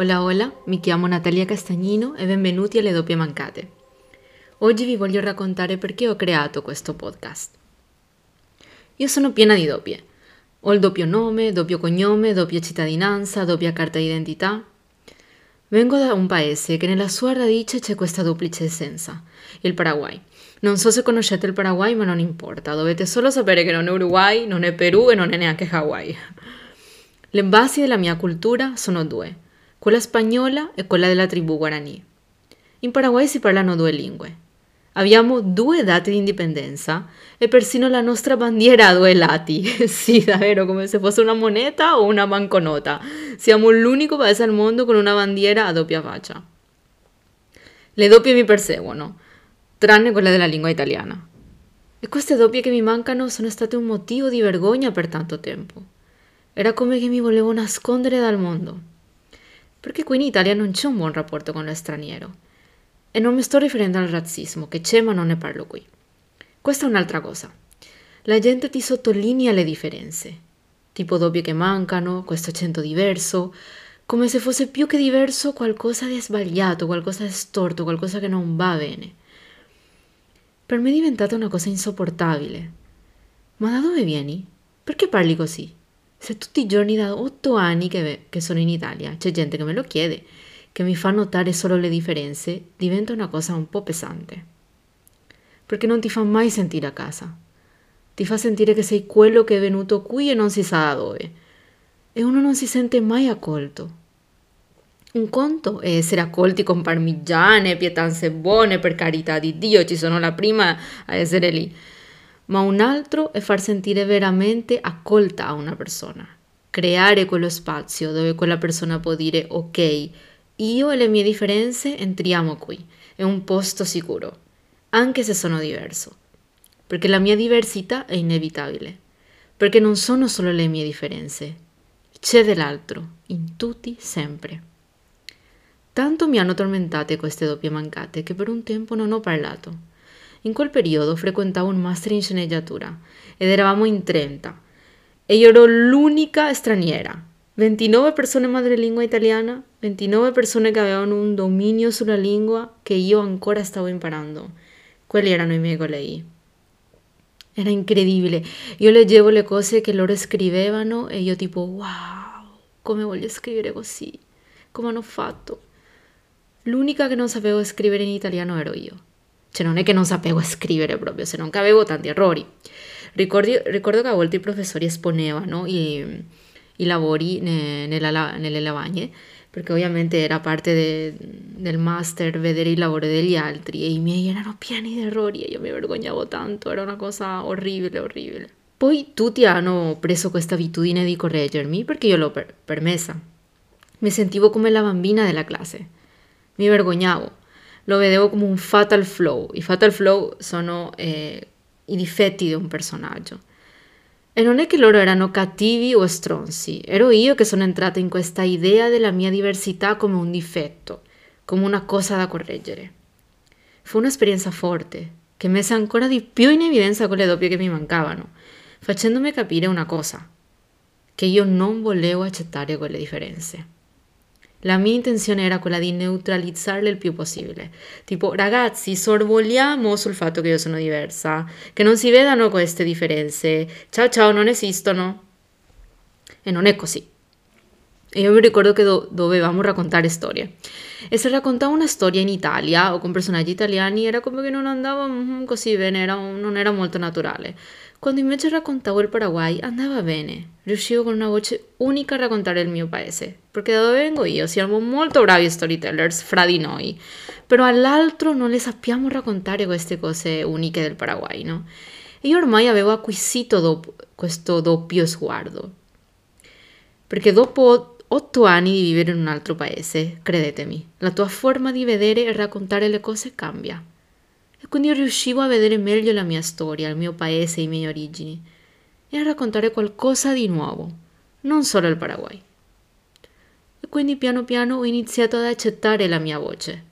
Hola hola, mi chiamo Natalia Castagnino e benvenuti alle doppie mancate. Oggi vi voglio raccontare perché ho creato questo podcast. Io sono piena di doppie. Ho il doppio nome, doppio cognome, doppia cittadinanza, doppia carta d'identità. Vengo da un paese che nella sua radice c'è questa duplice essenza, il Paraguay. Non so se conoscete il Paraguay, ma non importa, dovete solo sapere che non è Uruguay, non è Perù e non è neanche Hawaii. Le basi della mia cultura sono due quella spagnola e quella della tribù Guarani. In Paraguay si parlano due lingue. Abbiamo due date di indipendenza e persino la nostra bandiera ha due lati. sì, davvero, come se fosse una moneta o una banconota. Siamo l'unico paese al mondo con una bandiera a doppia faccia. Le doppie mi perseguono, tranne quella della lingua italiana. E queste doppie che mi mancano sono state un motivo di vergogna per tanto tempo. Era come che mi volevo nascondere dal mondo perché qui in Italia non c'è un buon rapporto con lo straniero. E non mi sto riferendo al razzismo, che c'è ma non ne parlo qui. Questa è un'altra cosa. La gente ti sottolinea le differenze, tipo doppie che mancano, questo accento diverso, come se fosse più che diverso qualcosa di sbagliato, qualcosa di storto, qualcosa che non va bene. Per me è diventata una cosa insopportabile. Ma da dove vieni? Perché parli così? Se tutti i giorni da otto anni che, che sono in Italia c'è gente che me lo chiede, che mi fa notare solo le differenze, diventa una cosa un po' pesante. Perché non ti fa mai sentire a casa. Ti fa sentire che sei quello che è venuto qui e non si sa da dove. E uno non si sente mai accolto. Un conto è essere accolti con parmigiane, pietanze buone, per carità di Dio, ci sono la prima a essere lì ma un altro è far sentire veramente accolta una persona, creare quello spazio dove quella persona può dire ok, io e le mie differenze entriamo qui, è un posto sicuro, anche se sono diverso, perché la mia diversità è inevitabile, perché non sono solo le mie differenze, c'è dell'altro, in tutti sempre. Tanto mi hanno tormentate queste doppie mancate che per un tempo non ho parlato in quel periodo frequentavo un master in sceneggiatura ed eravamo in 30 e io ero l'unica straniera. 29 persone madrelingua italiana, 29 persone che avevano un dominio sulla lingua che io ancora stavo imparando. Quelli erano i miei colleghi. Era incredibile. Io leggevo le cose che loro scrivevano e io tipo, wow, come voglio scrivere così? Come hanno fatto? L'unica che non sapevo scrivere in italiano ero io. Cioè non è che non sapevo scrivere proprio, se non che avevo tanti errori. Ricordi, ricordo che a volte i professori esponevano i, i lavori ne, nella, nelle lavagne, perché ovviamente era parte de, del master vedere il lavoro degli altri e i miei erano pieni di errori e io mi vergognavo tanto, era una cosa orribile, orribile. Poi tutti hanno preso questa abitudine di correggermi perché io l'ho per, permessa. Mi sentivo come la bambina della classe. Mi vergognavo lo vedevo come un fatal flow. I fatal flow sono eh, i difetti di un personaggio. E non è che loro erano cattivi o stronzi, ero io che sono entrata in questa idea della mia diversità come un difetto, come una cosa da correggere. Fu un'esperienza forte, che messe ancora di più in evidenza quelle doppie che mi mancavano, facendomi capire una cosa, che io non volevo accettare quelle differenze. La mia intenzione era quella di neutralizzarle il più possibile. Tipo, ragazzi, sorvoliamo sul fatto che io sono diversa, che non si vedano queste differenze. Ciao ciao, non esistono. E non è così. E io mi ricordo che do- dovevamo raccontare storie. E se raccontavo una storia in Italia o con personaggi italiani era come che non andava mm, così bene, era un- non era molto naturale. Quando invece raccontavo il Paraguay andava bene, riuscivo con una voce unica a raccontare il mio paese, perché da dove vengo io siamo molto bravi storytellers fra di noi, però all'altro non le sappiamo raccontare queste cose uniche del Paraguay, no? E io ormai avevo acquisito do- questo doppio sguardo, perché dopo otto anni di vivere in un altro paese, credetemi, la tua forma di vedere e raccontare le cose cambia. E quindi riuscivo a vedere meglio la mia storia, il mio paese, i miei origini e a raccontare qualcosa di nuovo, non solo il Paraguay. E quindi piano piano ho iniziato ad accettare la mia voce.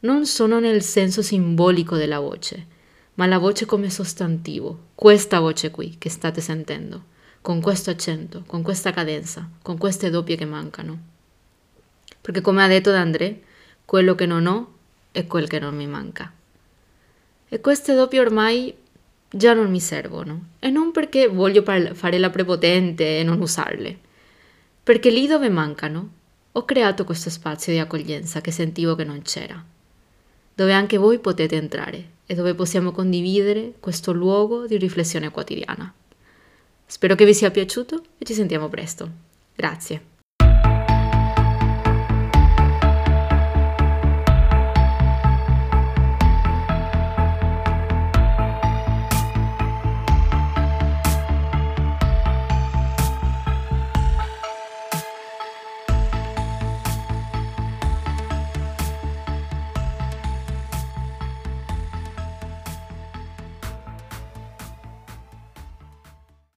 Non sono nel senso simbolico della voce, ma la voce come sostantivo, questa voce qui che state sentendo, con questo accento, con questa cadenza, con queste doppie che mancano. perché come ha detto D'André, quello che non ho è quel che non mi manca. E queste doppie ormai già non mi servono, e non perché voglio fare la prepotente e non usarle, perché lì dove mancano ho creato questo spazio di accoglienza che sentivo che non c'era, dove anche voi potete entrare e dove possiamo condividere questo luogo di riflessione quotidiana. Spero che vi sia piaciuto e ci sentiamo presto. Grazie.